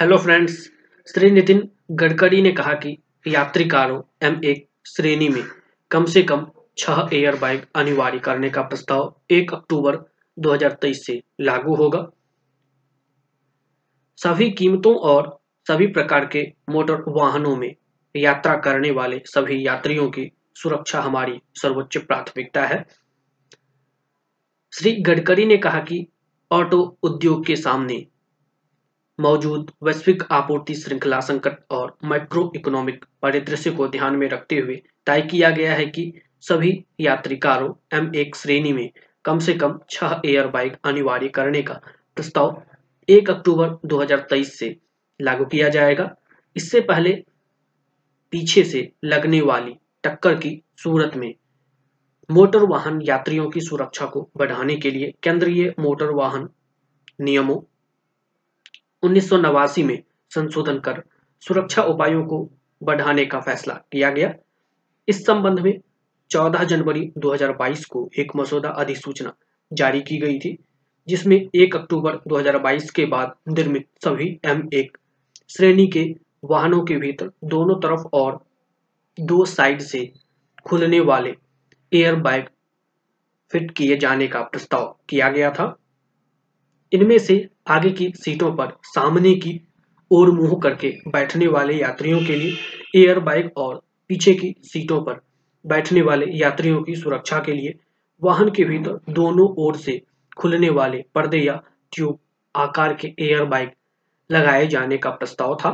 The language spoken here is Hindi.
हेलो फ्रेंड्स श्री नितिन गडकरी ने कहा कि यात्री कारों एम एक श्रेणी में कम से कम छह एयर बाइक अनिवार्य करने का प्रस्ताव 1 अक्टूबर 2023 से लागू होगा। सभी कीमतों और सभी प्रकार के मोटर वाहनों में यात्रा करने वाले सभी यात्रियों की सुरक्षा हमारी सर्वोच्च प्राथमिकता है। श्री गडकरी ने कहा कि ऑटो उद्योग के सामने मौजूद वैश्विक आपूर्ति श्रृंखला संकट और माइक्रो इकोनॉमिक परिदृश्य को ध्यान में रखते हुए तय किया गया है कि सभी यात्री कारों एम एक श्रेणी में कम से कम छह एयर बाइक अनिवार्य करने का प्रस्ताव 1 अक्टूबर 2023 से लागू किया जाएगा। इससे पहले पीछे से लगने वाली टक्कर की सूरत में मोटर वाहन यात्रियों की सुरक्षा को बढ़ाने के लिए केंद्रीय मोटर वाहन नियमों उन्नीस में संशोधन कर सुरक्षा उपायों को बढ़ाने का फैसला किया गया। इस संबंध में 14 जनवरी 2022 को एक मसौदा अधिसूचना जारी की गई थी, जिसमें 1 अक्टूबर 2022 के बाद निर्मित सभी एम एक श्रेणी के वाहनों के भीतर दोनों तरफ़ और दो साइड से खुलने वाले एयर बैग फिट किए जाने का प्रस्ताव किया गया था। इनमें से आगे की सीटों पर सामने की ओर मुँह करके बैठने वाले यात्रियों के लिए एयर बैग और पीछे की सीटों पर बैठने वाले यात्रियों की सुरक्षा के लिए वाहन के भीतर दोनों ओर से खुलने वाले पर्दे या ट्यूब आकार के एयर बैग लगाए जाने का प्रस्ताव था।